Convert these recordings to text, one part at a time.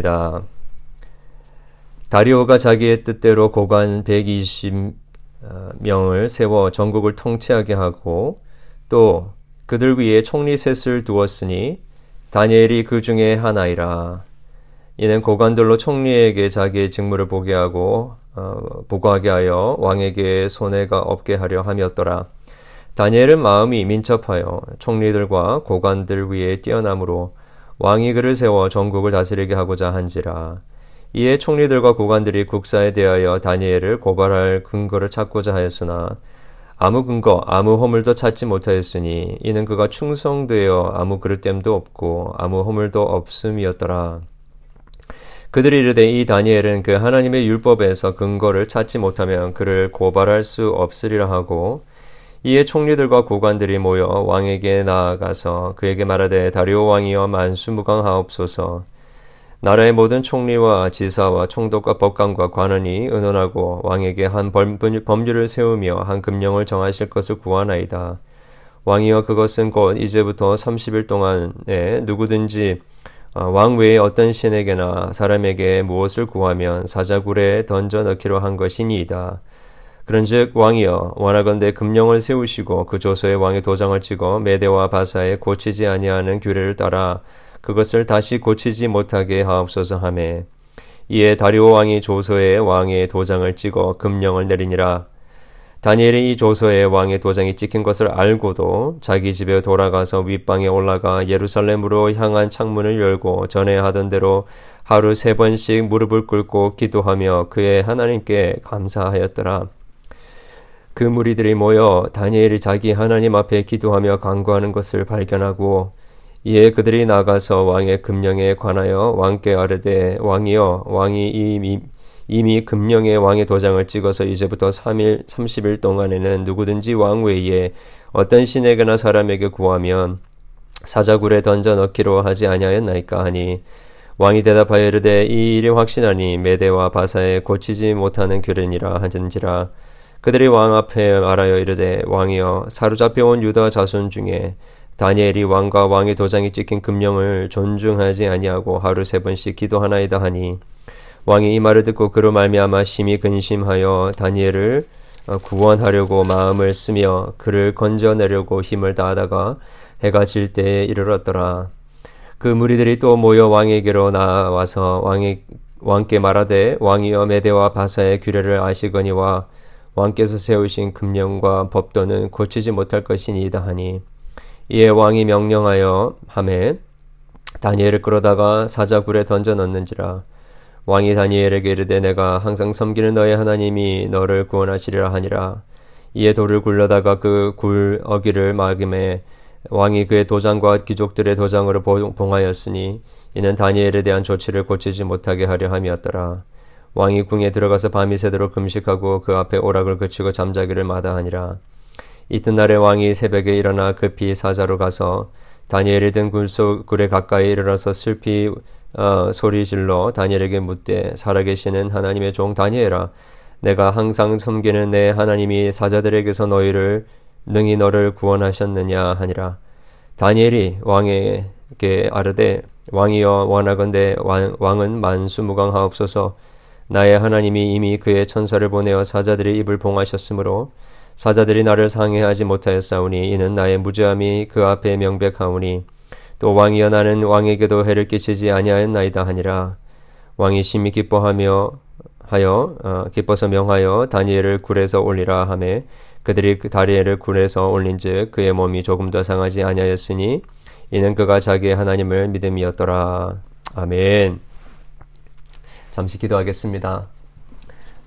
말씀입니다. 다리오가 자기의 뜻대로 고관 120명을 세워 전국을 통치하게 하고 또 그들 위에 총리 셋을 두었으니 다니엘이 그 중에 하나이라. 이는 고관들로 총리에게 자기의 직무를 보게 하고 어, 보고하게 하여 왕에게 손해가 없게 하려 함이었더라. 다니엘은 마음이 민첩하여 총리들과 고관들 위에 뛰어남으로 왕이 그를 세워 전국을 다스리게 하고자 한지라. 이에 총리들과 고관들이 국사에 대하여 다니엘을 고발할 근거를 찾고자 하였으나 아무 근거, 아무 허물도 찾지 못하였으니 이는 그가 충성되어 아무 그릇됨도 없고 아무 허물도 없음이었더라. 그들이 이르되 이 다니엘은 그 하나님의 율법에서 근거를 찾지 못하면 그를 고발할 수 없으리라 하고 이에 총리들과 고관들이 모여 왕에게 나아가서 그에게 말하되 다리오 왕이여 만수무강하옵소서 나라의 모든 총리와 지사와 총독과 법관과 관원이 의논하고 왕에게 한 법률을 세우며 한 금령을 정하실 것을 구하나이다. 왕이여 그것은 곧 이제부터 30일 동안에 누구든지 어, 왕 외에 어떤 신에게나 사람에게 무엇을 구하면 사자굴에 던져 넣기로 한 것이니이다. 그런즉 왕이여 원하건대 금령을 세우시고 그 조서에 왕의 도장을 찍어 메대와 바사에 고치지 아니하는 규례를 따라 그것을 다시 고치지 못하게 하옵소서 하매 이에 다리오 왕이 조서에 왕의 도장을 찍어 금령을 내리니라 다니엘이 이 조서에 왕의 도장이 찍힌 것을 알고도 자기 집에 돌아가서 윗방에 올라가 예루살렘으로 향한 창문을 열고 전에 하던 대로 하루 세 번씩 무릎을 꿇고 기도하며 그의 하나님께 감사하였더라. 그 무리들이 모여 다니엘이 자기 하나님 앞에 기도하며 간구하는 것을 발견하고 이에 그들이 나가서 왕의 금령에 관하여 왕께 아뢰되 왕이여 왕이 이 이미 금령의 왕의 도장을 찍어서 이제부터 3일 30일 동안에는 누구든지 왕 외에 어떤 신에게나 사람에게 구하면 사자굴에 던져 넣기로 하지 아니하였나이까 하니 왕이 대답하여 이르되 이 일이 확신하니 메대와 바사에 고치지 못하는 규례니라 하는지라 그들이 왕 앞에 말하여 이르되 왕이여 사로잡혀 온 유다 자손 중에 다니엘이 왕과 왕의 도장이 찍힌 금령을 존중하지 아니하고 하루 세 번씩 기도하나이다 하니 왕이 이 말을 듣고 그로 말미암아 심히 근심하여 다니엘을 어, 구원하려고 마음을 쓰며 그를 건져내려고 힘을 다하다가 해가 질 때에 이르렀더라. 그 무리들이 또 모여 왕에게로 나와서 왕이 왕께 말하되 왕이여 메대와 바사의 규례를 아시거니와 왕께서 세우신 금령과 법도는 고치지 못할 것이니이다 하니 이에 왕이 명령하여 함에 다니엘을 끌어다가 사자굴에 던져 넣는지라 왕이 다니엘에게 이르되 내가 항상 섬기는 너의 하나님이 너를 구원하시리라 하니라. 이에 돌을 굴러다가 그 굴 어기를 막음에 왕이 그의 도장과 귀족들의 도장으로 봉하였으니 이는 다니엘에 대한 조치를 고치지 못하게 하려 함이었더라. 왕이 궁에 들어가서 밤이 새도록 금식하고 그 앞에 오락을 그치고 잠자기를 마다하니라. 이튿날에 왕이 새벽에 일어나 급히 사자로 가서 다니엘이 든 굴속 굴에 가까이 이르러서 슬피 어, 소리질러 다니엘에게 묻되 살아계시는 하나님의 종 다니엘아 내가 항상 섬기는 내 하나님이 사자들에게서 너희를 능히 너를 구원하셨느냐 하니라 다니엘이 왕에게 아르되 왕이여 원하건대 왕은 만수무강하옵소서 나의 하나님이 이미 그의 천사를 보내어 사자들의 입을 봉하셨으므로 사자들이 나를 상해하지 못하였사오니 이는 나의 무죄함이 그 앞에 명백하오니 또 왕이여 나는 왕에게도 해를 끼치지 아니하였나이다 하니라. 왕이 심히 기뻐하며 하여 어, 기뻐서 명하여 다니엘을 굴에서 올리라 하매 그들이 그 다니엘을 굴에서 올린즉 그의 몸이 조금 더 상하지 아니하였으니 이는 그가 자기의 하나님을 믿음이었더라. 아멘 잠시 기도하겠습니다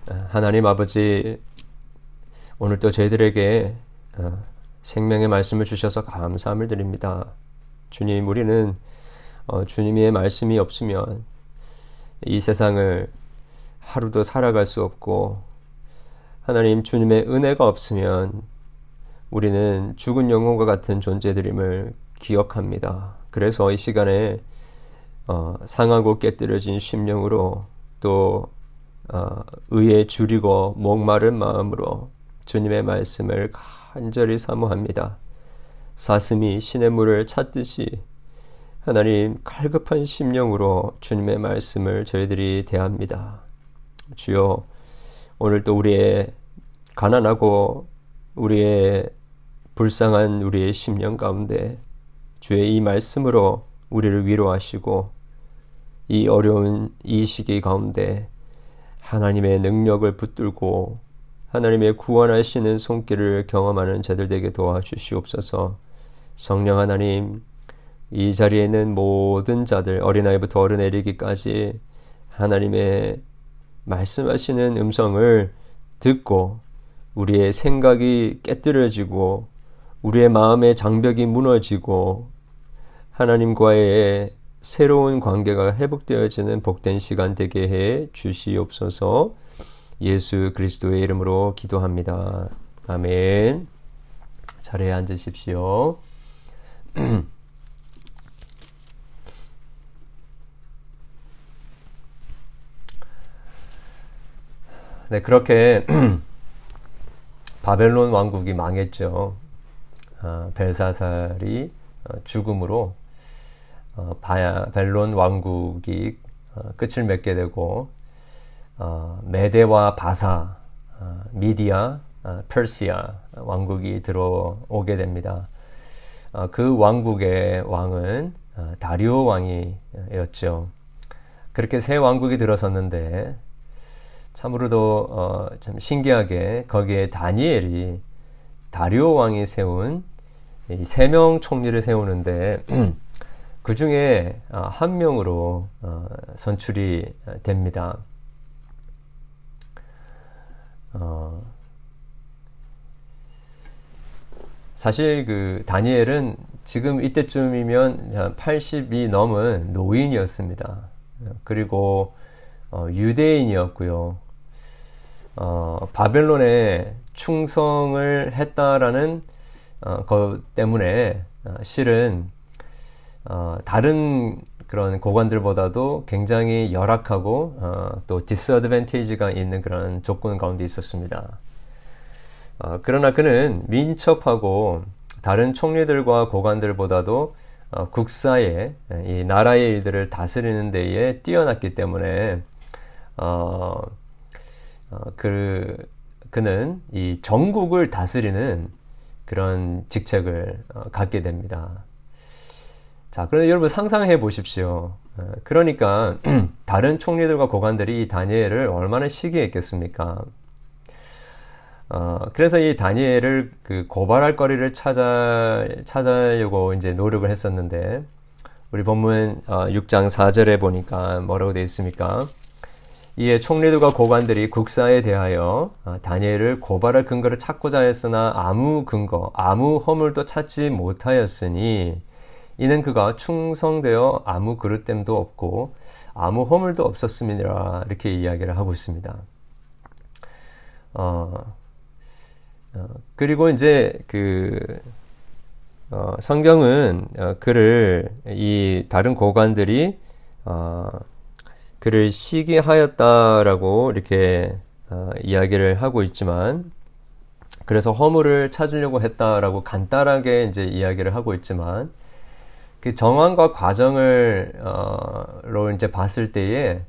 어, 하나님 아버지 오늘도 저희들에게 어, 생명의 말씀을 주셔서 감사함을 드립니다. 주님, 우리는 어, 주님의 말씀이 없으면 이 세상을 하루도 살아갈 수 없고 하나님 주님의 은혜가 없으면 우리는 죽은 영혼과 같은 존재들임을 기억합니다. 그래서 이 시간에 어, 상하고 깨뜨려진 심령으로 또 어, 의에 줄이고 목마른 마음으로 주님의 말씀을 간절히 사모합니다. 사슴이 신의 물을 찾듯이 하나님 갈급한 심령으로 주님의 말씀을 저희들이 대합니다. 주여 오늘 또 우리의 가난하고 우리의 불쌍한 우리의 심령 가운데 주의 이 말씀으로 우리를 위로하시고 이 어려운 이 시기 가운데 하나님의 능력을 붙들고 하나님의 구원하시는 손길을 경험하는 자들 되게 도와주시옵소서. 성령 하나님 이 자리에 있는 모든 자들 어린아이부터 어른에 이르기까지 하나님의 말씀하시는 음성을 듣고 우리의 생각이 깨뜨려지고 우리의 마음의 장벽이 무너지고 하나님과의 새로운 관계가 회복되어지는 복된 시간 되게 해 주시옵소서 예수 그리스도의 이름으로 기도합니다. 아멘. 자리에 앉으십시오. 네, 그렇게 바벨론 왕국이 망했죠. 아, 벨사살이 어, 죽음으로 어, 바 벨론 왕국이 어, 끝을 맺게 되고 어, 메데와 바사, 어, 미디아, 어, 퍼시아 왕국이 들어오게 됩니다. 그 왕국의 왕은 다리오 왕이었죠. 그렇게 세 왕국이 들어섰는데 참으로도 어, 참 신기하게 거기에 다니엘이 다리오 왕이 세운 세명 총리를 세우는데 그 중에 어, 한 명으로 어, 선출이 됩니다. 어, 사실 그 다니엘은 지금 이때쯤이면 80이 넘은 노인이었습니다. 그리고 어, 유대인이었고요. 어, 바벨론에 충성을 했다라는 어, 것 때문에 어, 실은 어, 다른 그런 고관들보다도 굉장히 열악하고 어, 또 디스어드밴티지가 있는 그런 조건 가운데 있었습니다. 어, 그러나 그는 민첩하고 다른 총리들과 고관들보다도 어, 국사에 이 나라의 일들을 다스리는 데에 뛰어났기 때문에 어, 어, 그 그는 이 전국을 다스리는 그런 직책을 어, 갖게 됩니다. 자, 그런데 여러분 상상해 보십시오. 어, 그러니까 다른 총리들과 고관들이 이 다니엘을 얼마나 시기했겠습니까? 어, 그래서 이 다니엘을 그 고발할 거리를 찾아 찾으려고 이제 노력을 했었는데 우리 본문 어, 6장 4절에 보니까 뭐라고 되어 있습니까? 이에 총리들과 고관들이 국사에 대하여 어, 다니엘을 고발할 근거를 찾고자 했으나 아무 근거, 아무 허물도 찾지 못하였으니 이는 그가 충성되어 아무 그릇됨도 없고 아무 허물도 없었음이라 이렇게 이야기를 하고 있습니다. 어, 어 그리고 이제 그 어, 성경은 어, 그를 이 다른 고관들이 어, 그를 시기하였다라고 이렇게 어, 이야기를 하고 있지만 그래서 허물을 찾으려고 했다라고 간단하게 이제 이야기를 하고 있지만 그 정황과 과정을 어로 이제 봤을 때에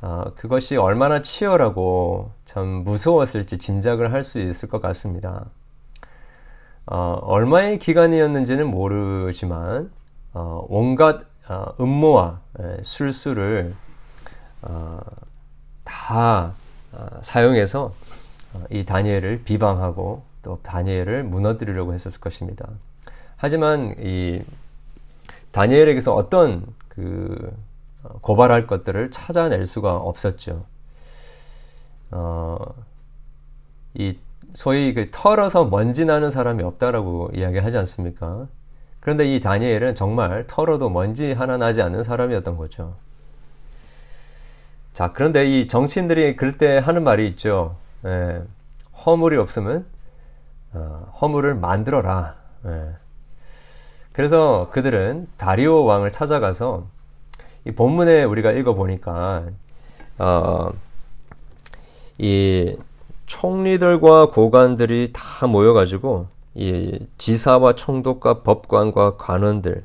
어, 그것이 얼마나 치열하고 참 무서웠을지 짐작을 할 수 있을 것 같습니다. 어, 얼마의 기간이었는지는 모르지만 어, 온갖 어, 음모와 에, 술수를 어, 다 어, 사용해서 어, 이 다니엘을 비방하고 또 다니엘을 무너뜨리려고 했었을 것입니다. 하지만 이 다니엘에게서 어떤 그 어, 고발할 것들을 찾아낼 수가 없었죠. 어, 이 소위 그 털어서 먼지 나는 사람이 없다라고 이야기하지 않습니까? 그런데 이 다니엘은 정말 털어도 먼지 하나 나지 않는 사람이었던 거죠. 자, 그런데 이 정치인들이 그럴 때 하는 말이 있죠. 예, 허물이 없으면 어, 허물을 만들어라. 예. 그래서 그들은 다리오 왕을 찾아가서 이 본문에 우리가 읽어보니까 어, 이 총리들과 고관들이 다 모여가지고 이 지사와 총독과 법관과 관원들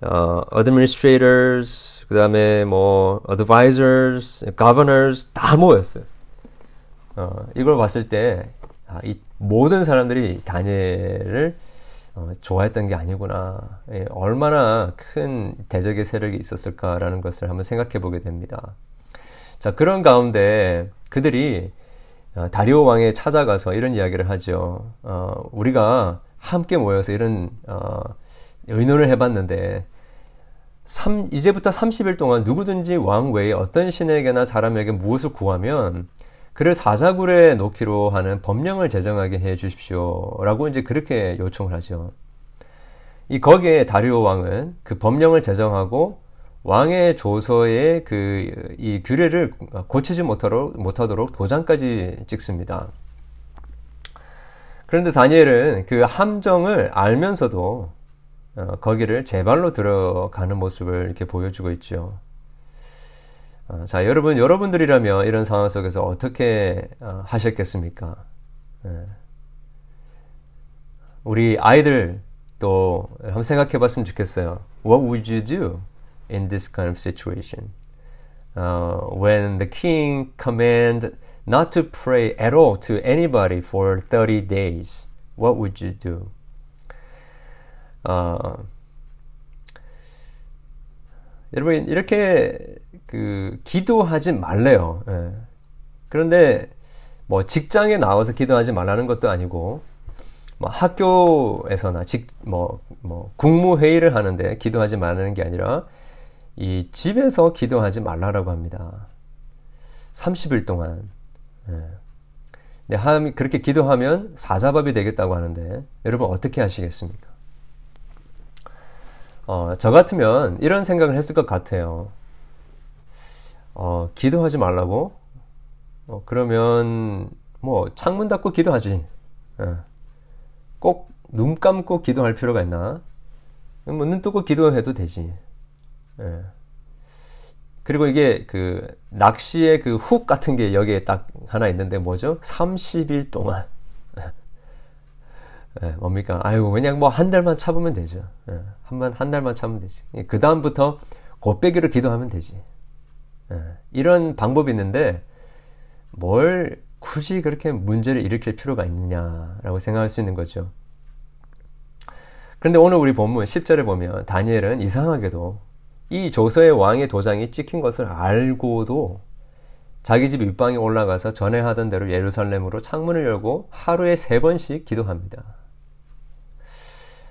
어, administrators, 그 다음에 뭐 advisors, governors 다 모였어요. 어, 이걸 봤을 때, 아, 이 모든 사람들이 다니엘을 어, 좋아했던 게 아니구나. 예, 얼마나 큰 대적의 세력이 있었을까라는 것을 한번 생각해 보게 됩니다. 자, 그런 가운데 그들이 어, 다리오 왕에 찾아가서 이런 이야기를 하죠. 어, 우리가 함께 모여서 이런 어, 의논을 해봤는데 3, 이제부터 30일 동안 누구든지 왕 외에 어떤 신에게나 사람에게 무엇을 구하면 그를 사자굴에 놓기로 하는 법령을 제정하게 해 주십시오. 라고 이제 그렇게 요청을 하죠. 이 거기에 다리오 왕은 그 법령을 제정하고 왕의 조서에 그이 규례를 고치지 못하도록, 못하도록 도장까지 찍습니다. 그런데 다니엘은 그 함정을 알면서도 어, 거기를 제 발로 들어가는 모습을 이렇게 보여주고 있죠. 어, 자, 여러분, 여러분들이라면 이런 상황 속에서 어떻게 어, 하셨겠습니까? 예. 우리 아이들 또 한번 생각해 봤으면 좋겠어요. What would you do in this kind of situation? Uh, when the king command not to pray at all to anybody for 30 days, what would you do? 어, 여러분 이렇게 그 기도하지 말래요. 예. 그런데 뭐 직장에 나와서 기도하지 말라는 것도 아니고 뭐 학교에서나 직뭐뭐 뭐 국무 회의를 하는데 기도하지 말라는 게 아니라 이 집에서 기도하지 말라라고 합니다. 30일 동안. 예. 네, 그렇게 기도하면 사자밥이 되겠다고 하는데 여러분 어떻게 하시겠습니까? 어, 저 같으면 이런 생각을 했을 것 같아요. 어, 기도하지 말라고? 어, 그러면 뭐 창문 닫고 기도하지. 예. 꼭눈 감고 기도할 필요가 있나? 뭐 눈 뜨고 기도해도 되지. 예. 그리고 이게 그 낚시의 그 훅 같은 게 여기에 딱 하나 있는데 뭐죠? 30일 동안. 예, 뭡니까? 아유, 그냥 뭐 한 달만 참으면 되죠. 예, 한번 한 달만 참으면 되지. 예, 그 다음부터 곱빼기로 기도하면 되지. 예, 이런 방법이 있는데 뭘 굳이 그렇게 문제를 일으킬 필요가 있느냐라고 생각할 수 있는 거죠. 그런데 오늘 우리 본문 10절에 보면 다니엘은 이상하게도 이 조서의 왕의 도장이 찍힌 것을 알고도 자기 집 윗방에 올라가서 전에 하던 대로 예루살렘으로 창문을 열고 하루에 세 번씩 기도합니다.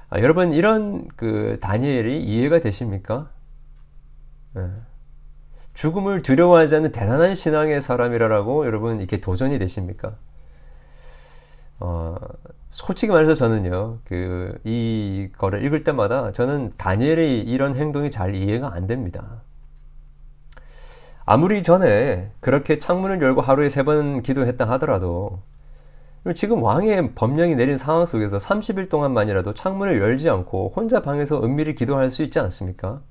아, 여러분 이런 그 다니엘이 이해가 되십니까? 네. 죽음을 두려워하지 않는 대단한 신앙의 사람이라고 여러분 이렇게 도전이 되십니까? 어, 솔직히 말해서 저는요, 그, 이 거를 읽을 때마다 저는 다니엘의 이런 행동이 잘 이해가 안 됩니다. 아무리 전에 그렇게 창문을 열고 하루에 세 번 기도했다 하더라도 지금 왕의 법령이 내린 상황 속에서 30일 동안만이라도 창문을 열지 않고 혼자 방에서 은밀히 기도할 수 있지 않습니까?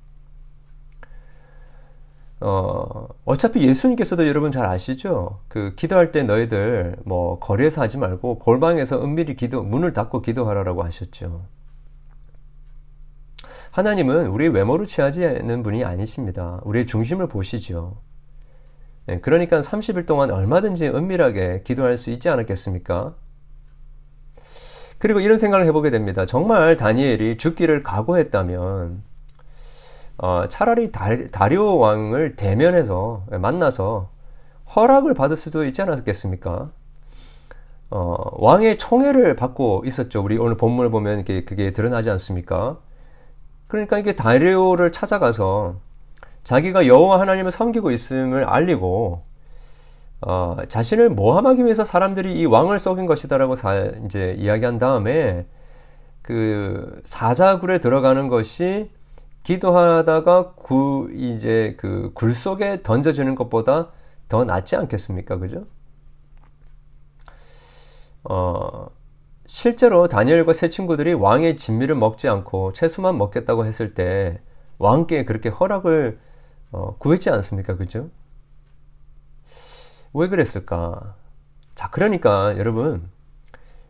어, 어차피 예수님께서도 여러분 잘 아시죠? 그 기도할 때 너희들 뭐 거리에서 하지 말고 골방에서 은밀히 기도, 문을 닫고 기도하라라고 하셨죠. 하나님은 우리 외모를 취하지 않는 분이 아니십니다. 우리의 중심을 보시죠. 네, 그러니까 30일 동안 얼마든지 은밀하게 기도할 수 있지 않았겠습니까? 그리고 이런 생각을 해보게 됩니다. 정말 다니엘이 죽기를 각오했다면, 어, 차라리 다 리오 왕을 대면해서 만나서 허락을 받을 수도 있지 않았겠습니까? 어, 왕의 총애를 받고 있었죠. 우리 오늘 본문을 보면 그게, 그게 드러나지 않습니까? 그러니까 이게 다리오를 찾아가서 자기가 여호와 하나님을 섬기고 있음을 알리고 어, 자신을 모함하기 위해서 사람들이 이 왕을 썩인 것이다라고 사, 이제 이야기한 다음에 그 사자굴에 들어가는 것이 기도하다가 구 이제 그 굴 속에 던져지는 것보다 더 낫지 않겠습니까? 그죠? 어, 실제로 다니엘과 세 친구들이 왕의 진미를 먹지 않고 채소만 먹겠다고 했을 때 왕께 그렇게 허락을 어, 구했지 않습니까? 그죠? 왜 그랬을까? 자, 그러니까 여러분,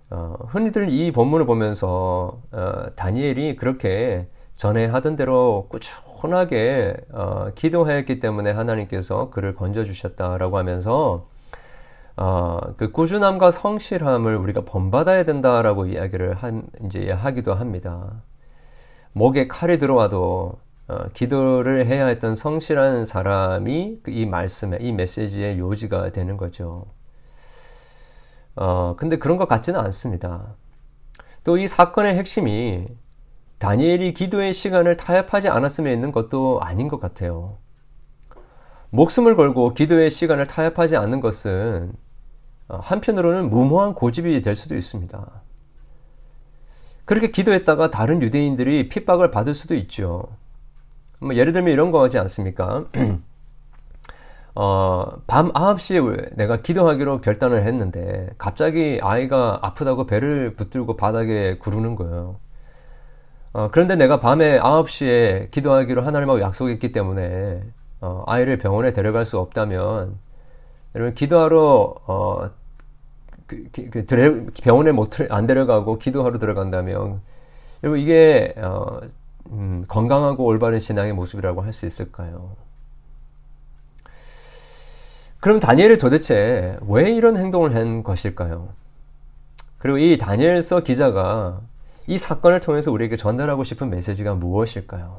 어, 흔히들 이 본문을 보면서 어, 다니엘이 그렇게 전에 하던 대로 꾸준하게 어, 기도하였기 때문에 하나님께서 그를 건져 주셨다라고 하면서 어, 그 꾸준함과 성실함을 우리가 본받아야 된다라고 이야기를 한, 이제 하기도 합니다. 목에 칼이 들어와도 어, 기도를 해야 했던 성실한 사람이 그이 말씀에, 이 메시지의 요지가 되는 거죠. 어, 근데 그런 것 같지는 않습니다. 또 이 사건의 핵심이 다니엘이 기도의 시간을 타협하지 않았으면 있는 것도 아닌 것 같아요. 목숨을 걸고 기도의 시간을 타협하지 않는 것은 어, 한편으로는 무모한 고집이 될 수도 있습니다. 그렇게 기도했다가 다른 유대인들이 핍박을 받을 수도 있죠. 뭐 예를 들면 이런 거 하지 않습니까? 어, 밤 9시에 내가 기도하기로 결단을 했는데 갑자기 아이가 아프다고 배를 붙들고 바닥에 구르는 거예요. 어, 그런데 내가 밤에 9시에 기도하기로 하나님하고 약속했기 때문에 어, 아이를 병원에 데려갈 수 없다면 여러분 기도하러 어, 그, 그, 그 병원에 못 안 데려가고 기도하러 들어간다면 여러분 이게 어, 음, 건강하고 올바른 신앙의 모습이라고 할 수 있을까요? 그럼 다니엘이 도대체 왜 이런 행동을 한 것일까요? 그리고 이 다니엘서 기자가 이 사건을 통해서 우리에게 전달하고 싶은 메시지가 무엇일까요?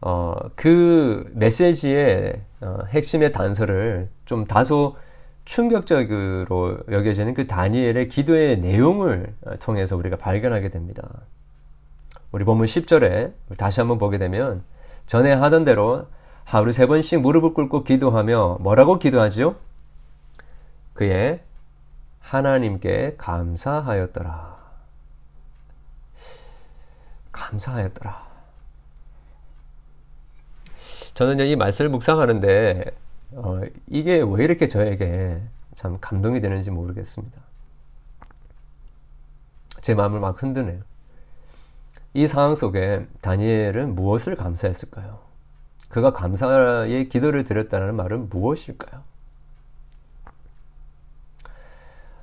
어, 그 메시지의 어, 핵심의 단서를 좀 다소 충격적으로 여겨지는 그 다니엘의 기도의 내용을 통해서 우리가 발견하게 됩니다. 우리 본문 10절에 다시 한번 보게 되면 전에 하던 대로 하루 세 번씩 무릎을 꿇고 기도하며 뭐라고 기도하지요? 그의 하나님께 감사하였더라. 감사하였더라. 저는 이 말씀을 묵상하는데 어, 이게 왜 이렇게 저에게 참 감동이 되는지 모르겠습니다. 제 마음을 막 흔드네요. 이 상황 속에 다니엘은 무엇을 감사했을까요? 그가 감사의 기도를 드렸다는 말은 무엇일까요?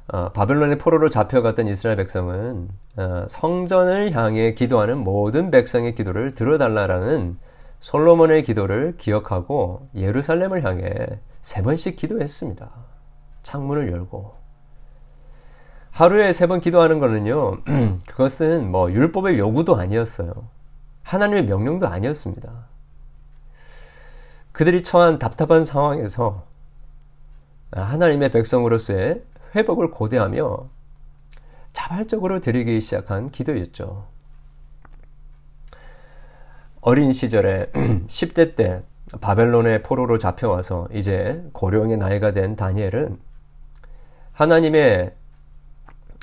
어, 바벨론의 포로로 잡혀갔던 이스라엘 백성은 어, 성전을 향해 기도하는 모든 백성의 기도를 들어달라라는 솔로몬의 기도를 기억하고 예루살렘을 향해 세 번씩 기도했습니다. 창문을 열고. 하루에 세 번 기도하는 거는요, 그것은 뭐 율법의 요구도 아니었어요. 하나님의 명령도 아니었습니다. 그들이 처한 답답한 상황에서 하나님의 백성으로서의 회복을 고대하며 자발적으로 드리기 시작한 기도였죠. 어린 시절에 10대 때 바벨론의 포로로 잡혀와서 이제 고령의 나이가 된 다니엘은 하나님의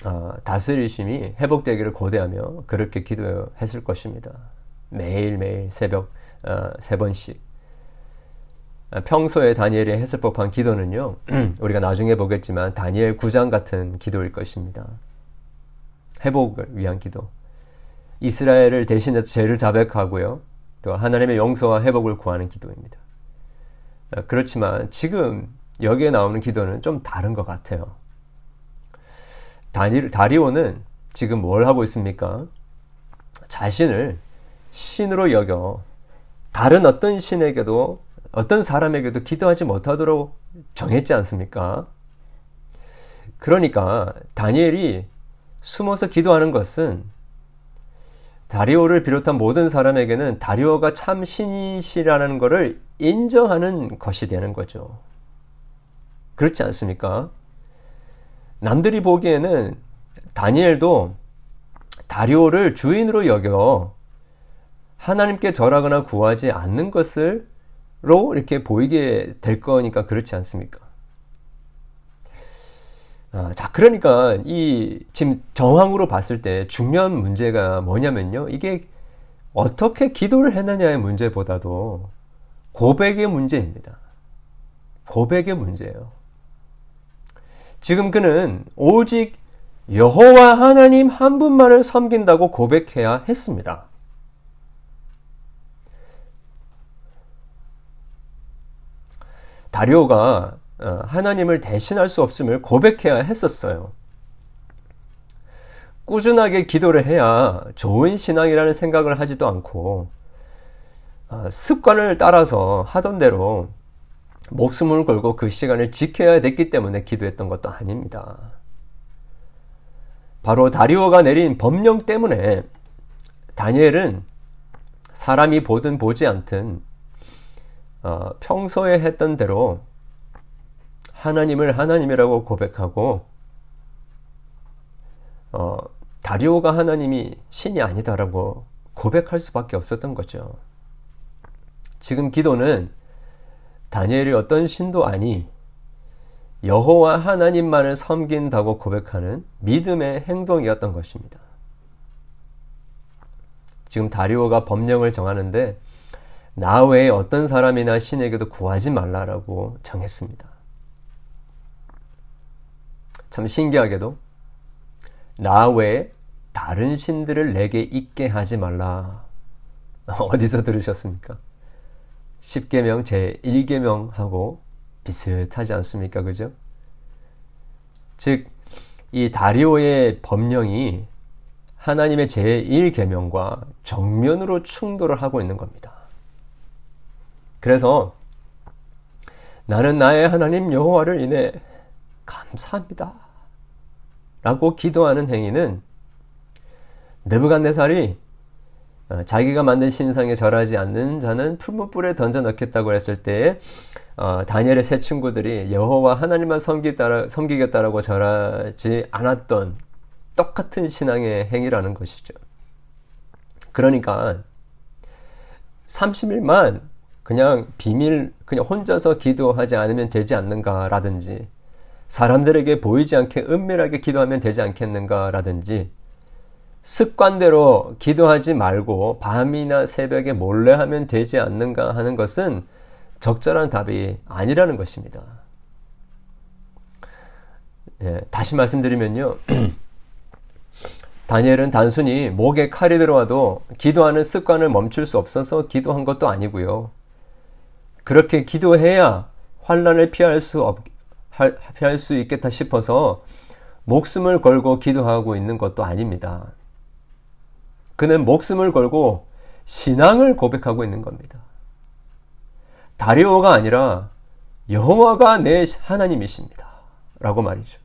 어, 다스리심이 회복되기를 고대하며 그렇게 기도했을 것입니다. 매일매일 새벽 어, 세 번씩. 평소에 다니엘이 했을 법한 기도는요, 우리가 나중에 보겠지만 다니엘 9장 같은 기도일 것입니다. 회복을 위한 기도. 이스라엘을 대신해서 죄를 자백하고요. 또 하나님의 용서와 회복을 구하는 기도입니다. 어, 그렇지만 지금 여기에 나오는 기도는 좀 다른 것 같아요. 다리, 다리오는 지금 뭘 하고 있습니까? 자신을 신으로 여겨 다른 어떤 신에게도 어떤 사람에게도 기도하지 못하도록 정했지 않습니까? 그러니까 다니엘이 숨어서 기도하는 것은 다리오를 비롯한 모든 사람에게는 다리오가 참 신이시라는 것을 인정하는 것이 되는 거죠. 그렇지 않습니까? 남들이 보기에는 다니엘도 다리오를 주인으로 여겨 하나님께 절하거나 구하지 않는 것을 로 이렇게 보이게 될 거니까 그렇지 않습니까? 아, 자, 그러니까 이 지금 정황으로 봤을 때 중요한 문제가 뭐냐면요. 이게 어떻게 기도를 했느냐의 문제보다도 고백의 문제입니다. 고백의 문제예요. 지금 그는 오직 여호와 하나님 한 분만을 섬긴다고 고백해야 했습니다. 다리오가 어, 하나님을 대신할 수 없음을 고백해야 했었어요. 꾸준하게 기도를 해야 좋은 신앙이라는 생각을 하지도 않고 어, 습관을 따라서 하던 대로 목숨을 걸고 그 시간을 지켜야 됐기 때문에 기도했던 것도 아닙니다. 바로 다리오가 내린 법령 때문에 다니엘은 사람이 보든 보지 않든 어, 평소에 했던 대로 하나님을 하나님이라고 고백하고 어, 다리오가 하나님이 신이 아니다라고 고백할 수밖에 없었던 거죠. 지금 기도는 다니엘이 어떤 신도 아니 여호와 하나님만을 섬긴다고 고백하는 믿음의 행동이었던 것입니다. 지금 다리오가 법령을 정하는데 나 외에 어떤 사람이나 신에게도 구하지 말라라고 정했습니다. 참 신기하게도 나 외에 다른 신들을 내게 있게 하지 말라. 어디서 들으셨습니까? 10계명 제 1계명하고 비슷하지 않습니까? 그죠? 즉, 이 다리오의 법령이 하나님의 제1계명과 정면으로 충돌을 하고 있는 겁니다. 그래서 나는 나의 하나님 여호와를 인해 감사합니다. 라고 기도하는 행위는 느부갓네살이 어, 자기가 만든 신상에 절하지 않는 자는 풀무불에 던져 넣겠다고 했을 때 어, 다니엘의 세 친구들이 여호와 하나님만 섬기겠다, 섬기겠다라고 절하지 않았던 똑같은 신앙의 행위라는 것이죠. 그러니까 30일만 그냥 비밀 그냥 혼자서 기도하지 않으면 되지 않는가라든지 사람들에게 보이지 않게 은밀하게 기도하면 되지 않겠는가라든지 습관대로 기도하지 말고 밤이나 새벽에 몰래 하면 되지 않는가 하는 것은 적절한 답이 아니라는 것입니다. 예, 다시 말씀드리면요. 다니엘은 단순히 목에 칼이 들어와도 기도하는 습관을 멈출 수 없어서 기도한 것도 아니고요. 그렇게 기도해야 환란을 피할 수 없, 피할 수 있겠다 싶어서 목숨을 걸고 기도하고 있는 것도 아닙니다. 그는 목숨을 걸고 신앙을 고백하고 있는 겁니다. 다리오가 아니라 여호와가 내 하나님이십니다. 라고 말이죠.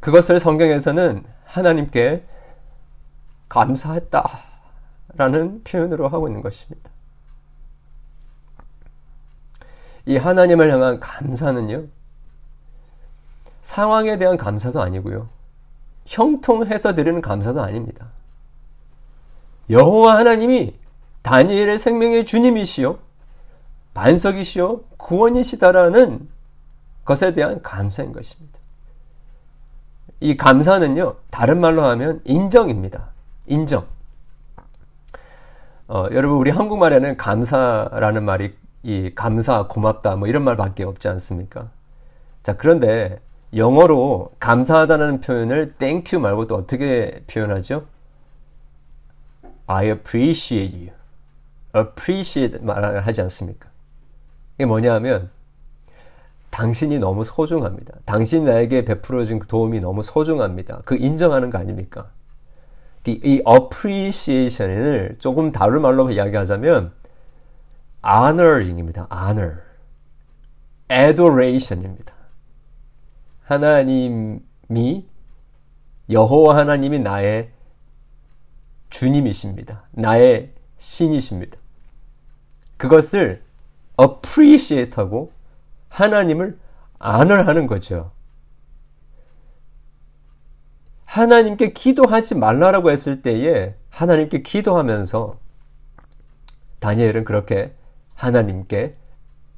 그것을 성경에서는 하나님께 감사했다. 라는 표현으로 하고 있는 것입니다. 이 하나님을 향한 감사는요, 상황에 대한 감사도 아니고요, 형통해서 드리는 감사도 아닙니다. 여호와 하나님이 다니엘의 생명의 주님이시요 반석이시요 구원이시다라는 것에 대한 감사인 것입니다. 이 감사는요 다른 말로 하면 인정입니다. 인정. 어, 여러분 우리 한국말에는 감사라는 말이 이 감사, 고맙다 뭐 이런 말밖에 없지 않습니까? 자 그런데 영어로 감사하다는 표현을 thank you 말고 또 어떻게 표현하죠? I appreciate you. appreciate 말을 하지 않습니까? 이게 뭐냐면 당신이 너무 소중합니다. 당신이 나에게 베풀어준 도움이 너무 소중합니다. 그 인정하는 거 아닙니까? 이 appreciation을 조금 다른 말로 이야기하자면 honoring입니다. honor. adoration입니다. 하나님이 여호와 하나님이 나의 주님이십니다. 나의 신이십니다. 그것을 appreciate하고 하나님을 안을하는 거죠. 하나님께 기도하지 말라라고 했을 때에 하나님께 기도하면서 다니엘은 그렇게 하나님께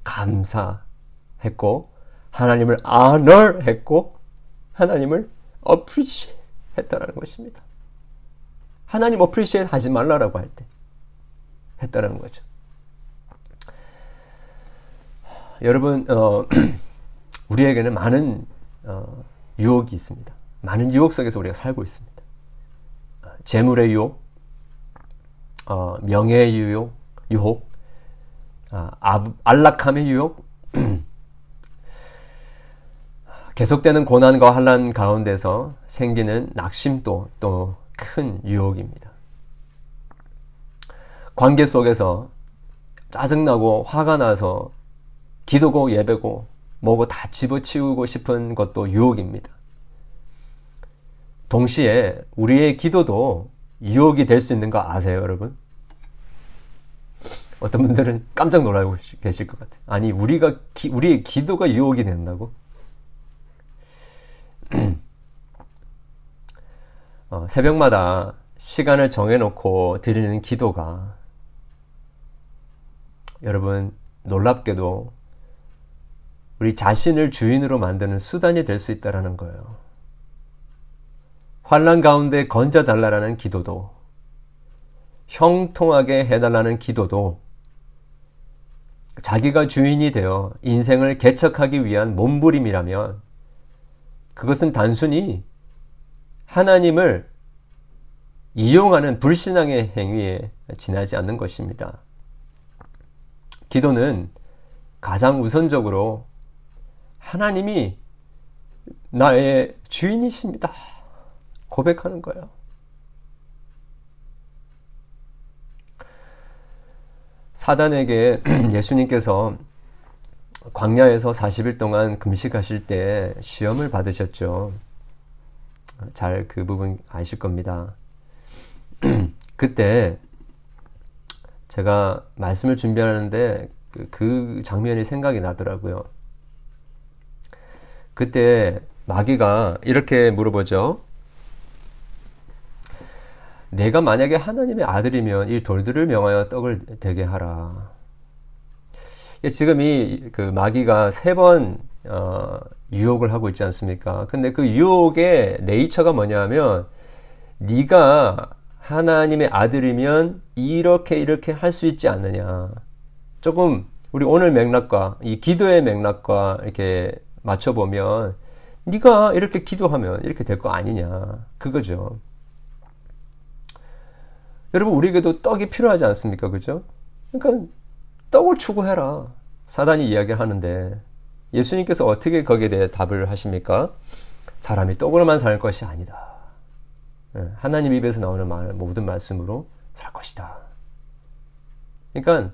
감사했고 하나님을 honor 했고 하나님을 appreciate 했다라는 것입니다. 하나님 appreciate 하지 말라라고 할 때 했다라는 거죠. 여러분 어, 우리에게는 많은 어, 유혹이 있습니다. 많은 유혹 속에서 우리가 살고 있습니다. 재물의 유혹, 어, 명예의 유혹, 유혹, 아, 안락함의 유혹, 계속되는 고난과 환란 가운데서 생기는 낙심도 또 큰 유혹입니다. 관계 속에서 짜증나고 화가 나서 기도고 예배고 뭐고 다 집어치우고 싶은 것도 유혹입니다. 동시에 우리의 기도도 유혹이 될 수 있는 거 아세요, 여러분? 어떤 분들은 깜짝 놀라고 계실 것 같아요. 아니, 우리가, 기, 우리의 기도가 유혹이 된다고? 어, 새벽마다 시간을 정해놓고 드리는 기도가 여러분 놀랍게도 우리 자신을 주인으로 만드는 수단이 될 수 있다라는 거예요. 환란 가운데 건져 달라라는 기도도 형통하게 해달라는 기도도 자기가 주인이 되어 인생을 개척하기 위한 몸부림이라면 그것은 단순히 하나님을 이용하는 불신앙의 행위에 지나지 않는 것입니다. 기도는 가장 우선적으로 하나님이 나의 주인이십니다. 고백하는 거예요. 사단에게 예수님께서 광야에서 40일 동안 금식하실 때 시험을 받으셨죠. 잘 그 부분 아실 겁니다. 그때 제가 말씀을 준비하는데 그, 그 장면이 생각이 나더라고요. 그때 마귀가 이렇게 물어보죠. 내가 만약에 하나님의 아들이면 이 돌들을 명하여 떡을 되게 하라. 지금 이 그 마귀가 세번 어, 유혹을 하고 있지 않습니까? 근데 그 유혹의 네이처가 뭐냐면 네가 하나님의 아들이면 이렇게 이렇게 할 수 있지 않느냐. 조금 우리 오늘 맥락과 이 기도의 맥락과 이렇게 맞춰 보면 네가 이렇게 기도하면 이렇게 될 거 아니냐. 그거죠. 여러분 우리에게도 떡이 필요하지 않습니까? 그죠? 그러니까 떡을 추구해라. 사단이 이야기하는데 예수님께서 어떻게 거기에 대해 답을 하십니까? 사람이 떡으로만 살 것이 아니다. 예, 하나님 입에서 나오는 말, 모든 말씀으로 살 것이다. 그러니까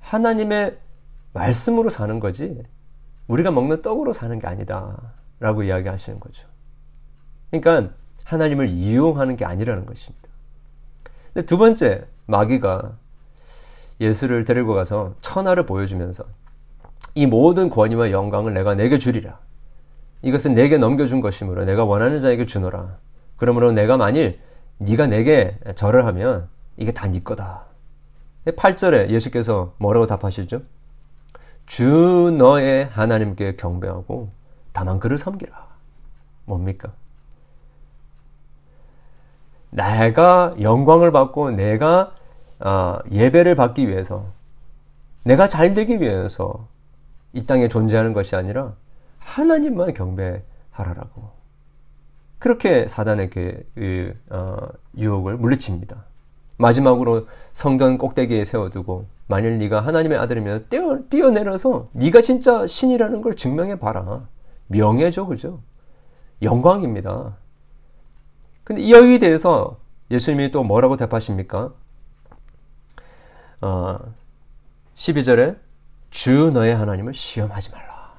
하나님의 말씀으로 사는 거지 우리가 먹는 떡으로 사는 게 아니다. 라고 이야기하시는 거죠. 그러니까 하나님을 이용하는 게 아니라는 것입니다. 두 번째, 마귀가 예수를 데리고 가서 천하를 보여주면서 이 모든 권위와 영광을 내가 내게 주리라. 이것은 내게 넘겨준 것이므로 내가 원하는 자에게 주노라. 그러므로 내가 만일 네가 내게 절을 하면 이게 다 네 거다. 8절에 예수께서 뭐라고 답하시죠? 주 너의 하나님께 경배하고 다만 그를 섬기라. 뭡니까? 내가 영광을 받고 내가 어, 예배를 받기 위해서 내가 잘 되기 위해서 이 땅에 존재하는 것이 아니라 하나님만 경배하라라고. 그렇게 사단에게 어, 유혹을 물리칩니다. 마지막으로 성전 꼭대기에 세워두고 만일 네가 하나님의 아들이면 뛰어, 뛰어내려서 네가 진짜 신이라는 걸 증명해 봐라. 명예죠, 그죠? 영광입니다. 근데 여기에 대해서 예수님이 또 뭐라고 대답하십니까? 어, 12절에 주 너의 하나님을 시험하지 말라.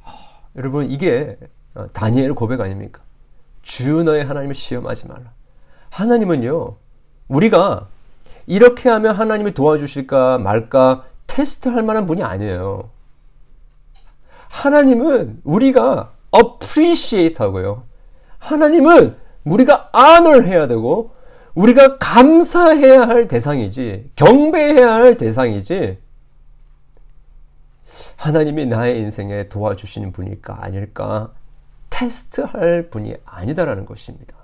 어, 여러분 이게 어, 다니엘 고백 아닙니까? 주 너의 하나님을 시험하지 말라. 하나님은요, 우리가 이렇게 하면 하나님이 도와주실까 말까 테스트할 만한 분이 아니에요. 하나님은 우리가 appreciate 하고요. 하나님은 우리가 honor 해야 되고, 우리가 감사해야 할 대상이지, 경배해야 할 대상이지, 하나님이 나의 인생에 도와주시는 분일까 아닐까 테스트할 분이 아니다라는 것입니다.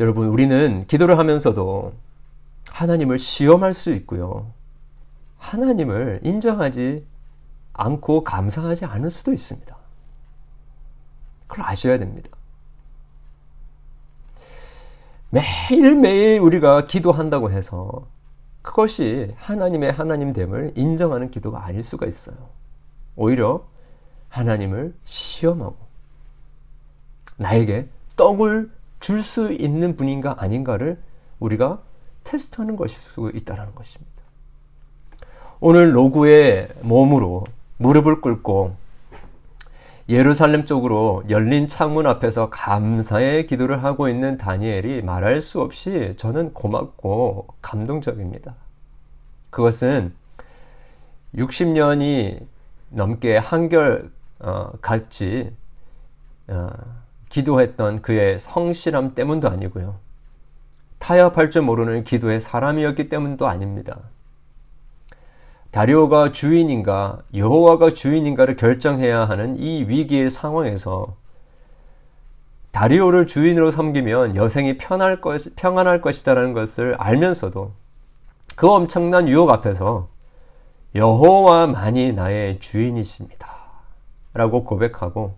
여러분, 우리는 기도를 하면서도 하나님을 시험할 수 있고요. 하나님을 인정하지 않고 감사하지 않을 수도 있습니다. 그걸 아셔야 됩니다. 매일매일 우리가 기도한다고 해서 그것이 하나님의 하나님됨을 인정하는 기도가 아닐 수가 있어요. 오히려 하나님을 시험하고 나에게 떡을 줄 수 있는 분인가 아닌가를 우리가 테스트하는 것일 수 있다는 것입니다. 오늘 로구의 몸으로 무릎을 꿇고 예루살렘 쪽으로 열린 창문 앞에서 감사의 기도를 하고 있는 다니엘이 말할 수 없이 저는 고맙고 감동적입니다. 그것은 60년이 넘게 한결 어, 같이 어, 기도했던 그의 성실함 때문도 아니고요. 타협할 줄 모르는 기도의 사람이었기 때문도 아닙니다. 다리오가 주인인가 여호와가 주인인가를 결정해야 하는 이 위기의 상황에서 다리오를 주인으로 섬기면 여생이 편할 것, 평안할 것이다라는 것을 알면서도 그 엄청난 유혹 앞에서 여호와만이 나의 주인이십니다. 라고 고백하고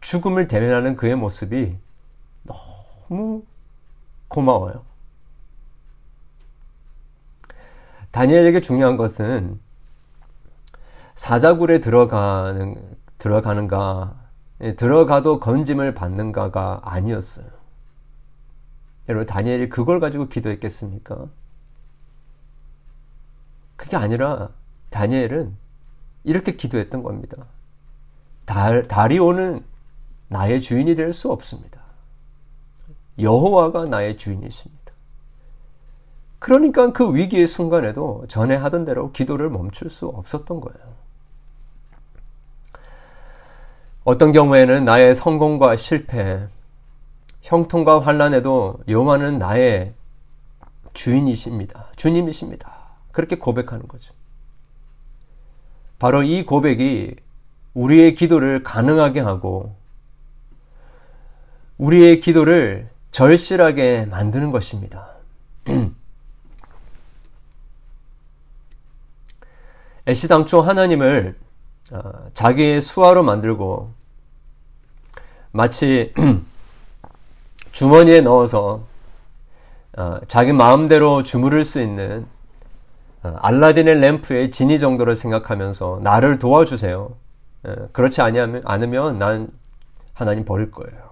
죽음을 대면하는 그의 모습이 너무 고마워요. 다니엘에게 중요한 것은 사자굴에 들어가는 들어가는가 예, 들어가도 건짐을 받는가가 아니었어요. 여러분 다니엘이 그걸 가지고 기도했겠습니까? 그게 아니라 다니엘은 이렇게 기도했던 겁니다. 다, 다리오는 나의 주인이 될 수 없습니다. 여호와가 나의 주인이십니다. 그러니까 그 위기의 순간에도 전에 하던 대로 기도를 멈출 수 없었던 거예요. 어떤 경우에는 나의 성공과 실패, 형통과 환란에도 여호와는 나의 주인이십니다. 주님이십니다. 그렇게 고백하는 거죠. 바로 이 고백이 우리의 기도를 가능하게 하고 우리의 기도를 절실하게 만드는 것입니다. 애시 당초 하나님을 어, 자기의 수하로 만들고 마치 주머니에 넣어서 어, 자기 마음대로 주무를 수 있는 어, 알라딘의 램프의 진이 정도를 생각하면서 나를 도와주세요. 그렇지 않으면 난 하나님 버릴 거예요.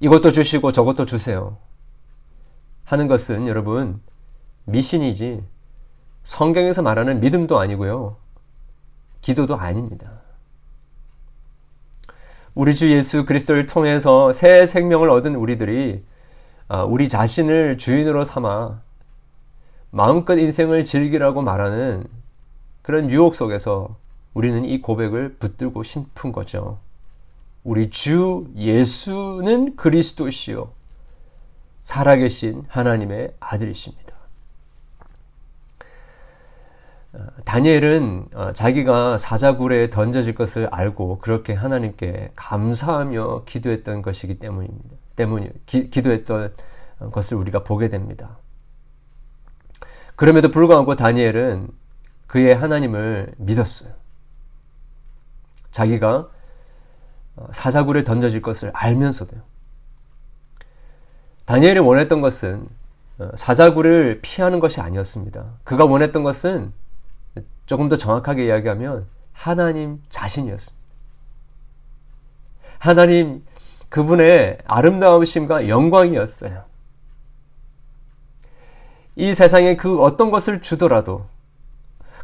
이것도 주시고 저것도 주세요. 하는 것은 여러분 미신이지 성경에서 말하는 믿음도 아니고요. 기도도 아닙니다. 우리 주 예수 그리스도를 통해서 새 생명을 얻은 우리들이 아, 우리 자신을 주인으로 삼아 마음껏 인생을 즐기라고 말하는 그런 유혹 속에서 우리는 이 고백을 붙들고 싶은 거죠. 우리 주 예수는 그리스도시요. 살아계신 하나님의 아들이십니다. 어, 다니엘은 어, 자기가 사자굴에 던져질 것을 알고 그렇게 하나님께 감사하며 기도했던 것이기 때문입니다. 때문이 기, 기도했던 것을 우리가 보게 됩니다. 그럼에도 불구하고 다니엘은 그의 하나님을 믿었어요. 자기가 어, 사자굴에 던져질 것을 알면서도요. 다니엘이 원했던 것은 사자굴을 피하는 것이 아니었습니다. 그가 원했던 것은 조금 더 정확하게 이야기하면 하나님 자신이었습니다. 하나님 그분의 아름다우심과 영광이었어요. 이 세상에 그 어떤 것을 주더라도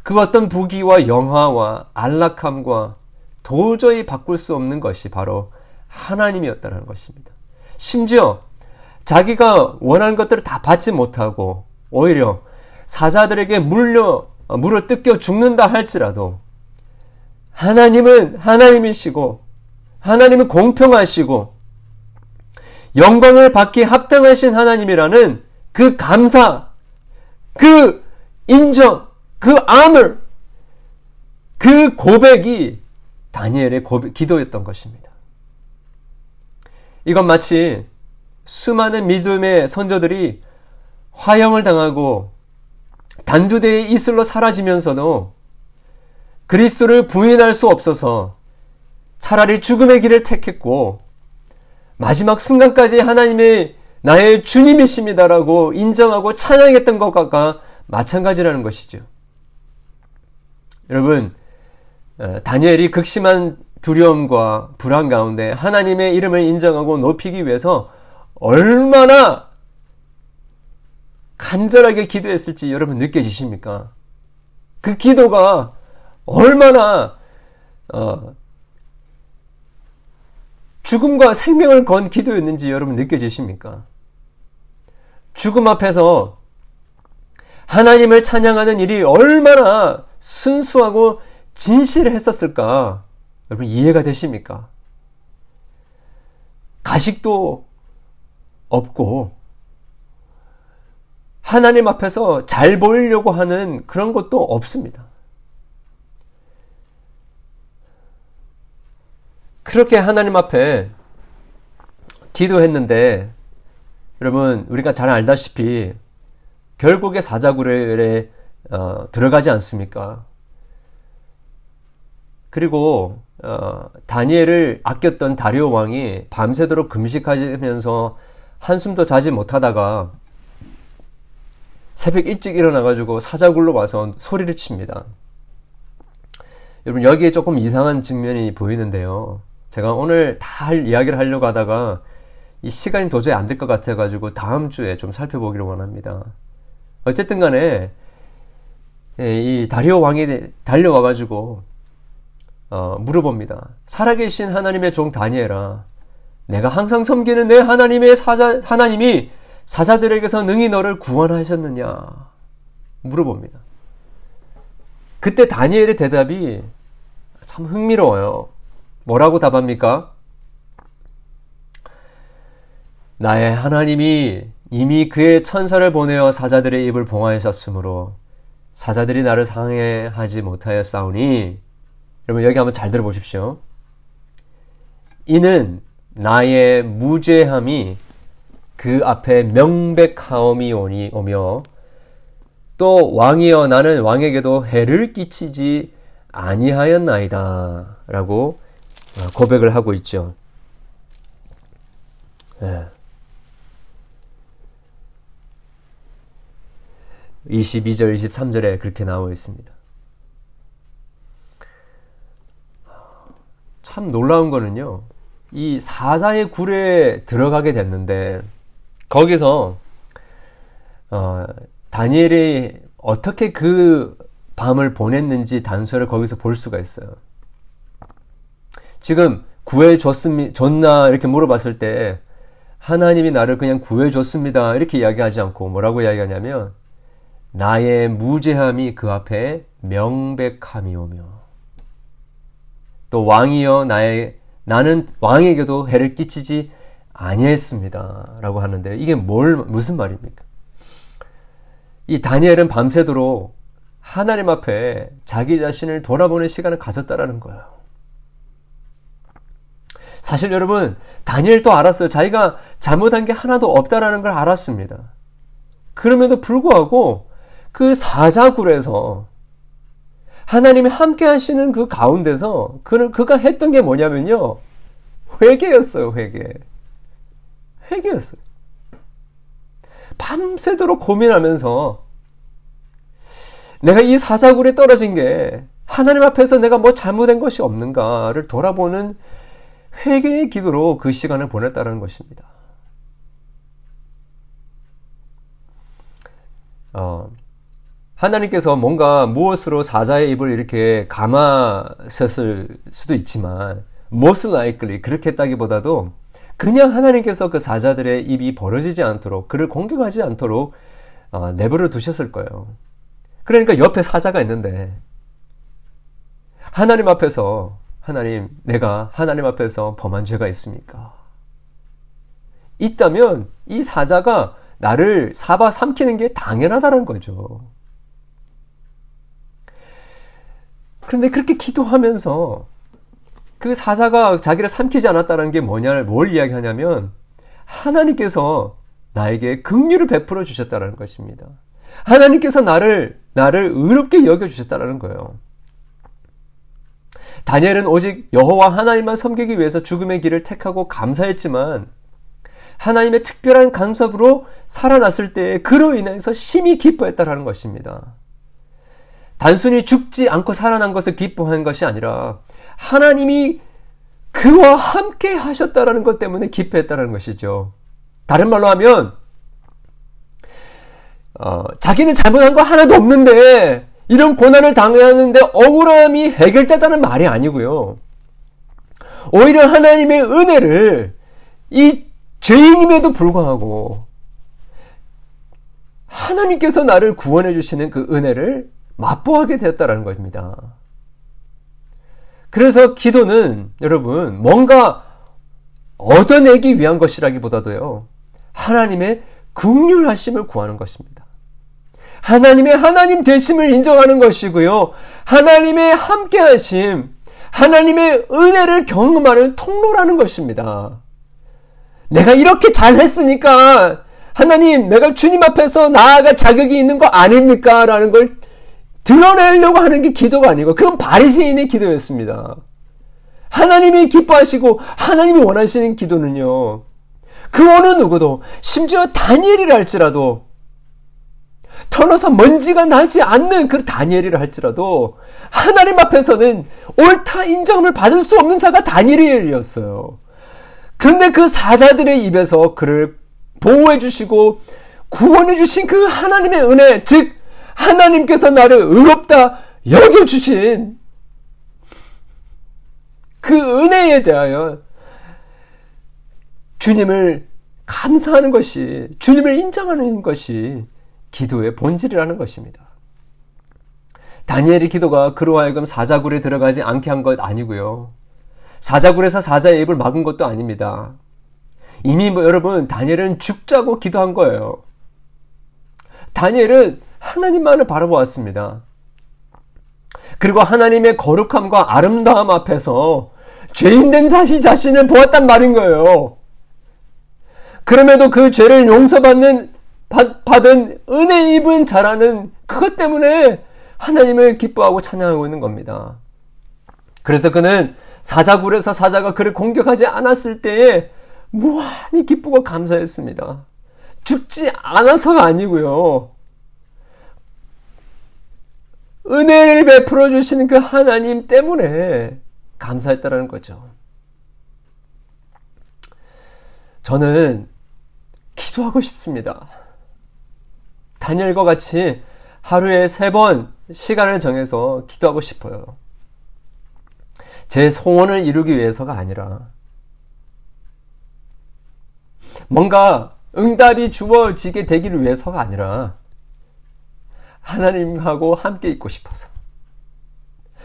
그 어떤 부귀와 영화와 안락함과 도저히 바꿀 수 없는 것이 바로 하나님이었다는 것입니다. 심지어 자기가 원하는 것들을 다 받지 못하고 오히려 사자들에게 물려 어, 물어 뜯겨 죽는다 할지라도 하나님은 하나님이시고 하나님은 공평하시고 영광을 받기 합당하신 하나님이라는 그 감사, 그 인정, 그 아물, 그 고백이 다니엘의 고백, 기도였던 것입니다. 이건 마치 수많은 믿음의 선조들이 화형을 당하고 단두대의 이슬로 사라지면서도 그리스도를 부인할 수 없어서 차라리 죽음의 길을 택했고 마지막 순간까지 하나님의 나의 주님이십니다라고 인정하고 찬양했던 것과 마찬가지라는 것이죠. 여러분, 어, 다니엘이 극심한 두려움과 불안 가운데 하나님의 이름을 인정하고 높이기 위해서 얼마나 간절하게 기도했을지 여러분 느껴지십니까? 그 기도가 얼마나 어, 죽음과 생명을 건 기도였는지 여러분 느껴지십니까? 죽음 앞에서 하나님을 찬양하는 일이 얼마나 순수하고 진실했었을까? 여러분 이해가 되십니까? 가식도 없고 하나님 앞에서 잘 보이려고 하는 그런 것도 없습니다. 그렇게 하나님 앞에 기도했는데 여러분 우리가 잘 알다시피 결국에 사자굴에 어, 들어가지 않습니까? 그리고 어, 다니엘을 아꼈던 다리오 왕이 밤새도록 금식하면서 한숨도 자지 못하다가 새벽 일찍 일어나가지고 사자굴로 와서 소리를 칩니다. 여러분 여기에 조금 이상한 측면이 보이는데요. 제가 오늘 다 이야기를 하려고 하다가 이 시간이 도저히 안 될 것 같아가지고 다음 주에 좀 살펴보기를 원합니다. 어쨌든 간에 예, 이 다리오 왕이 달려와가지고 어, 물어봅니다. 살아계신 하나님의 종 다니엘아, 내가 항상 섬기는 내 하나님의 사자 하나님이 사자들에게서 능히 너를 구원하셨느냐 물어봅니다. 그때 다니엘의 대답이 참 흥미로워요. 뭐라고 답합니까? 나의 하나님이 이미 그의 천사를 보내어 사자들의 입을 봉하셨으므로 사자들이 나를 상해하지 못하였사오니 여러분 여기 한번 잘 들어보십시오. 이는 나의 무죄함이 그 앞에 명백하옴이 오니 오며 또 왕이여 나는 왕에게도 해를 끼치지 아니하였나이다 라고 고백을 하고 있죠. 네. 22절, 23절에 그렇게 나와 있습니다. 참 놀라운 거는요. 이 사자의 굴에 들어가게 됐는데 거기서 어, 다니엘이 어떻게 그 밤을 보냈는지 단서를 거기서 볼 수가 있어요. 지금 구해줬습니 줬나 이렇게 물어봤을 때 하나님이 나를 그냥 구해줬습니다 이렇게 이야기하지 않고 뭐라고 이야기하냐면 나의 무죄함이 그 앞에 명백함이 오며 또 왕이여 나의 나는 왕에게도 해를 끼치지 아니했습니다라고 하는데 이게 뭘 무슨 말입니까? 이 다니엘은 밤새도록 하나님 앞에 자기 자신을 돌아보는 시간을 가졌다라는 거예요. 사실 여러분 다니엘도 알았어요. 자기가 잘못한 게 하나도 없다라는 걸 알았습니다. 그럼에도 불구하고 그 사자굴에서 하나님이 함께 하시는 그 가운데서 그는 그가 했던 게 뭐냐면요. 회개였어요, 회개. 회개였어요. 밤새도록 고민하면서 내가 이 사자굴에 떨어진 게 하나님 앞에서 내가 뭐 잘못한 것이 없는가를 돌아보는 회개의 기도로 그 시간을 보냈다는 것입니다. 어, 하나님께서 뭔가 무엇으로 사자의 입을 이렇게 감아셨을 수도 있지만 most likely 그렇게 했다기보다도 그냥 하나님께서 그 사자들의 입이 벌어지지 않도록 그를 공격하지 않도록 어, 내버려 두셨을 거예요. 그러니까 옆에 사자가 있는데 하나님 앞에서 하나님 내가 하나님 앞에서 범한 죄가 있습니까? 있다면 이 사자가 나를 사바 삼키는 게 당연하다는 거죠. 그런데 그렇게 기도하면서 그 사자가 자기를 삼키지 않았다는 게 뭐냐, 뭘 이야기하냐면 하나님께서 나에게 긍휼을 베풀어 주셨다는 것입니다. 하나님께서 나를 나를 의롭게 여겨 주셨다는 거예요. 다니엘은 오직 여호와 하나님만 섬기기 위해서 죽음의 길을 택하고 감사했지만 하나님의 특별한 간섭으로 살아났을 때 그로 인해서 심히 기뻐했다라는 것입니다. 단순히 죽지 않고 살아난 것을 기뻐한 것이 아니라 하나님이 그와 함께 하셨다라는 것 때문에 기뻐했다라는 것이죠. 다른 말로 하면 어, 자기는 잘못한 거 하나도 없는데 이런 고난을 당하는데 억울함이 해결됐다는 말이 아니고요. 오히려 하나님의 은혜를 이 죄인임에도 불구하고 하나님께서 나를 구원해 주시는 그 은혜를 맛보하게 되었다라는 것입니다. 그래서 기도는 여러분 뭔가 얻어내기 위한 것이라기보다도요. 하나님의 국률하심을 구하는 것입니다. 하나님의 하나님 되심을 인정하는 것이고요. 하나님의 함께하심, 하나님의 은혜를 경험하는 통로라는 것입니다. 내가 이렇게 잘했으니까 하나님, 내가 주님 앞에서 나아갈 자격이 있는 거 아닙니까? 라는 걸 드러내려고 하는 게 기도가 아니고 그건 바리새인의 기도였습니다. 하나님이 기뻐하시고 하나님이 원하시는 기도는요. 그 어느 누구도 심지어 다니엘이라 할지라도 터너서 먼지가 나지 않는 그 다니엘이라 할지라도 하나님 앞에서는 옳다 인정을 받을 수 없는 자가 다니엘이었어요. 그런데 그 사자들의 입에서 그를 보호해 주시고 구원해 주신 그 하나님의 은혜, 즉 하나님께서 나를 의롭다 여겨 주신 그 은혜에 대하여 주님을 감사하는 것이 주님을 인정하는 것이 기도의 본질이라는 것입니다. 다니엘의 기도가 그로 하여금 사자굴에 들어가지 않게 한 것 아니고요. 사자굴에서 사자의 입을 막은 것도 아닙니다. 이미 뭐 여러분 다니엘은 죽자고 기도한 거예요. 다니엘은 하나님만을 바라보았습니다. 그리고 하나님의 거룩함과 아름다움 앞에서 죄인된 자신 자신을 보았단 말인 거예요. 그럼에도 그 죄를 용서받는 받은 은혜 입은 자라는 그것 때문에 하나님을 기뻐하고 찬양하고 있는 겁니다. 그래서 그는 사자굴에서 사자가 그를 공격하지 않았을 때에 무한히 기쁘고 감사했습니다. 죽지 않아서가 아니고요. 은혜를 베풀어 주시는 그 하나님 때문에 감사했다라는 거죠. 저는 기도하고 싶습니다. 다니엘과 같이 하루에 세 번 시간을 정해서 기도하고 싶어요. 제 소원을 이루기 위해서가 아니라 뭔가 응답이 주어지게 되기를 위해서가 아니라 하나님하고 함께 있고 싶어서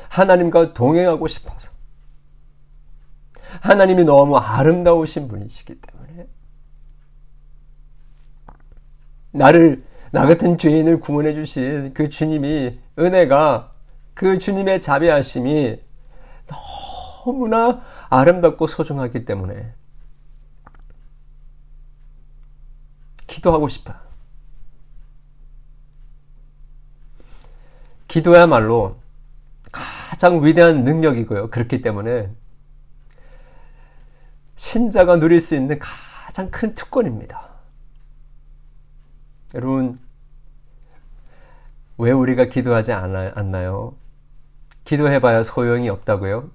하나님과 동행하고 싶어서 하나님이 너무 아름다우신 분이시기 때문에 나를 나 같은 죄인을 구원해 주신 그 주님이 은혜가 그 주님의 자비하심이 너무나 아름답고 소중하기 때문에 기도하고 싶어요. 기도야말로 가장 위대한 능력이고요. 그렇기 때문에 신자가 누릴 수 있는 가장 큰 특권입니다. 여러분, 왜 우리가 기도하지 않나요? 기도해봐야 소용이 없다고요?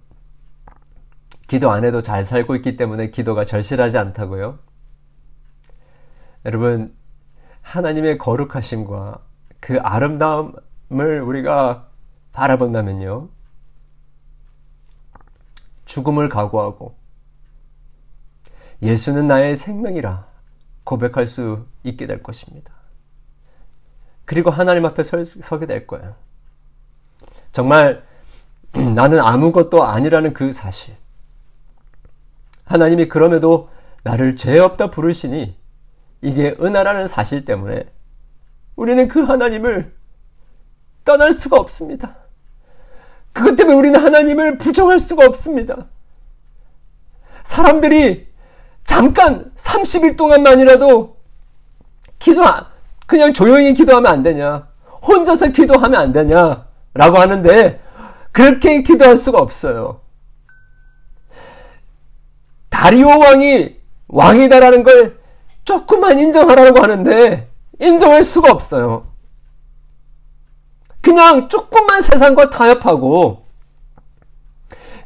기도 안 해도 잘 살고 있기 때문에 기도가 절실하지 않다고요? 여러분, 하나님의 거룩하심과 그 아름다움 을 우리가 바라본다면요. 죽음을 각오하고 예수는 나의 생명이라 고백할 수 있게 될 것입니다. 그리고 하나님 앞에 서, 서게 될 거예요. 정말 나는 아무것도 아니라는 그 사실. 하나님이 그럼에도 나를 죄 없다 부르시니 이게 은하라는 사실 때문에 우리는 그 하나님을 떠날 수가 없습니다. 그것 때문에 우리는 하나님을 부정할 수가 없습니다. 사람들이 잠깐 30일 동안만이라도 기도, 그냥 조용히 기도하면 안 되냐? 혼자서 기도하면 안 되냐? 라고 하는데, 그렇게 기도할 수가 없어요. 다리오 왕이 왕이다라는 걸 조금만 인정하라고 하는데 인정할 수가 없어요. 그냥 조금만 세상과 타협하고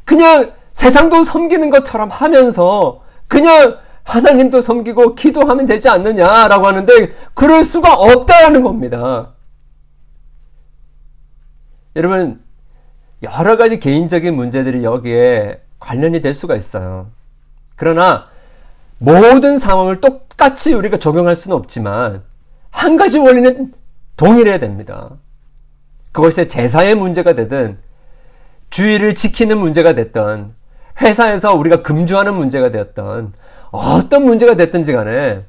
그냥 세상도 섬기는 것처럼 하면서 그냥 하나님도 섬기고 기도하면 되지 않느냐라고 하는데 그럴 수가 없다라는 겁니다. 여러분 여러 가지 개인적인 문제들이 여기에 관련이 될 수가 있어요. 그러나 모든 상황을 똑같이 우리가 적용할 수는 없지만 한 가지 원리는 동일해야 됩니다. 그것이 제사의 문제가 되든 주의를 지키는 문제가 됐던 회사에서 우리가 금주하는 문제가 되었던 어떤 문제가 됐든지 간에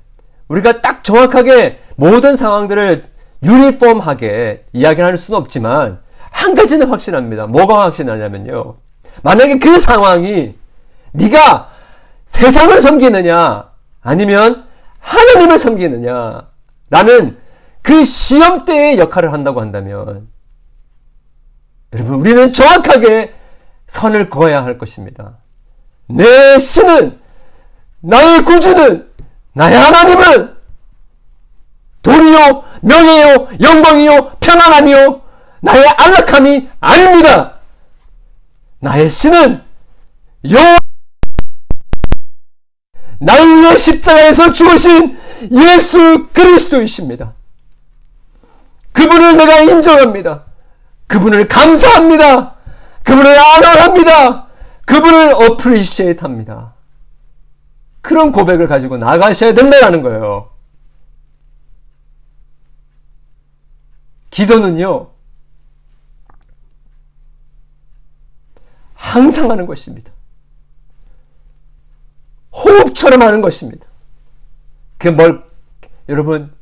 우리가 딱 정확하게 모든 상황들을 유니폼하게 이야기할 수는 없지만 한 가지는 확신합니다. 뭐가 확신하냐면요. 만약에 그 상황이 네가 세상을 섬기느냐 아니면 하나님을 섬기느냐 라는 그 시험대의 역할을 한다고 한다면 여러분 우리는 정확하게 선을 그어야 할 것입니다. 내 신은 나의 구주는 나의 하나님은 돈이요 명예요 영광이요 평안함이요 나의 안락함이 아닙니다. 나의 신은 여호와 나를 십자가에서 죽으신 예수 그리스도이십니다. 그분을 내가 인정합니다. 그분을 감사합니다. 그분을 사랑합니다. 그분을 appreciate 합니다. 그런 고백을 가지고 나가셔야 된다는 거예요. 기도는요, 항상 하는 것입니다. 호흡처럼 하는 것입니다. 그 뭘, 여러분,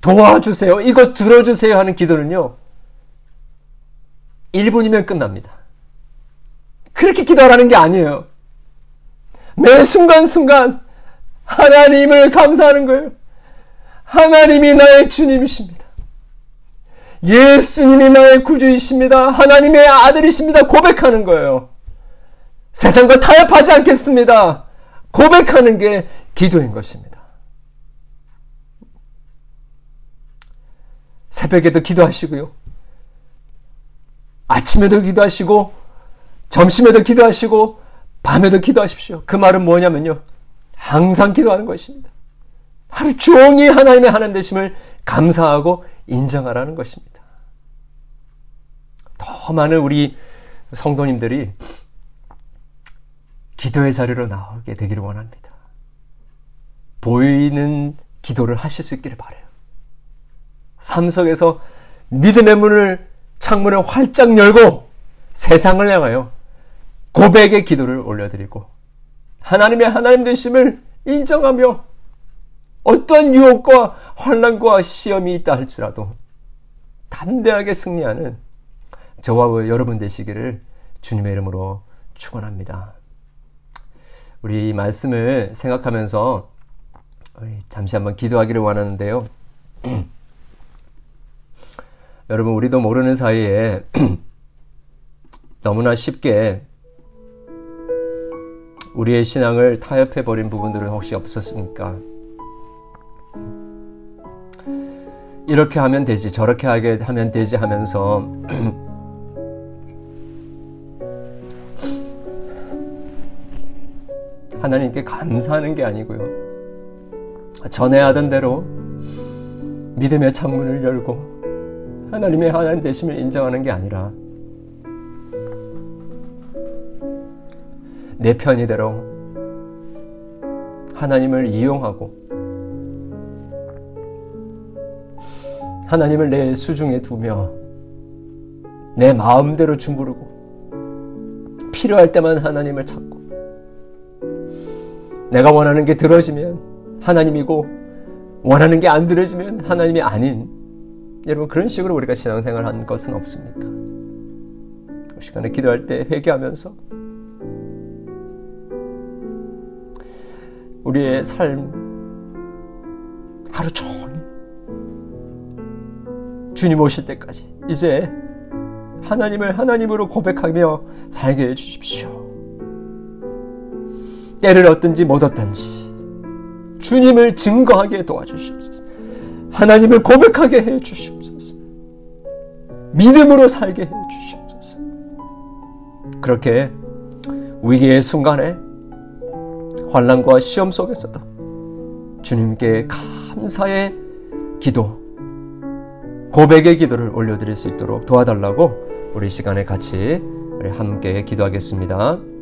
도와주세요. 이거 들어주세요 하는 기도는요, 1분이면 끝납니다. 그렇게 기도하라는 게 아니에요. 매 순간순간 하나님을 감사하는 거예요. 하나님이 나의 주님이십니다. 예수님이 나의 구주이십니다. 하나님의 아들이십니다. 고백하는 거예요. 세상과 타협하지 않겠습니다. 고백하는 게 기도인 것입니다. 새벽에도 기도하시고요. 아침에도 기도하시고, 점심에도 기도하시고, 밤에도 기도하십시오. 그 말은 뭐냐면요. 항상 기도하는 것입니다. 하루 종일 하나님의 하나님 되심을 감사하고 인정하라는 것입니다. 더 많은 우리 성도님들이 기도의 자리로 나오게 되기를 원합니다. 보이는 기도를 하실 수 있기를 바래요. 삶 속에서 믿음의 문을 창문을 활짝 열고 세상을 향하여 고백의 기도를 올려드리고 하나님의 하나님 되심을 인정하며 어떠한 유혹과 환란과 시험이 있다 할지라도 담대하게 승리하는 저와 여러분 되시기를 주님의 이름으로 축원합니다. 우리 이 말씀을 생각하면서 잠시 한번 기도하기를 원하는데요. 여러분 우리도 모르는 사이에 너무나 쉽게 우리의 신앙을 타협해 버린 부분들은 혹시 없었습니까? 이렇게 하면 되지, 저렇게 하게 하면 되지 하면서 하나님께 감사하는 게 아니고요. 전에 하던 대로 믿음의 창문을 열고 하나님의 하나님 되심을 인정하는 게 아니라 내 편의대로 하나님을 이용하고 하나님을 내 수중에 두며 내 마음대로 주무르고 필요할 때만 하나님을 찾고 내가 원하는 게 들어지면 하나님이고 원하는 게 안 들어지면 하나님이 아닌 여러분 그런 식으로 우리가 신앙생활 한 것은 없습니까? 그 시간에 기도할 때 회개하면서 우리의 삶 하루 종일 주님 오실 때까지 이제 하나님을 하나님으로 고백하며 살게 해 주십시오. 때를 얻든지 못 얻든지 주님을 증거하게 도와주시옵소서. 하나님을 고백하게 해 주시옵소서. 믿음으로 살게 해 주시옵소서. 그렇게 위기의 순간에 환란과 시험 속에서도 주님께 감사의 기도, 고백의 기도를 올려드릴 수 있도록 도와달라고 우리 시간에 같이 우리 함께 기도하겠습니다.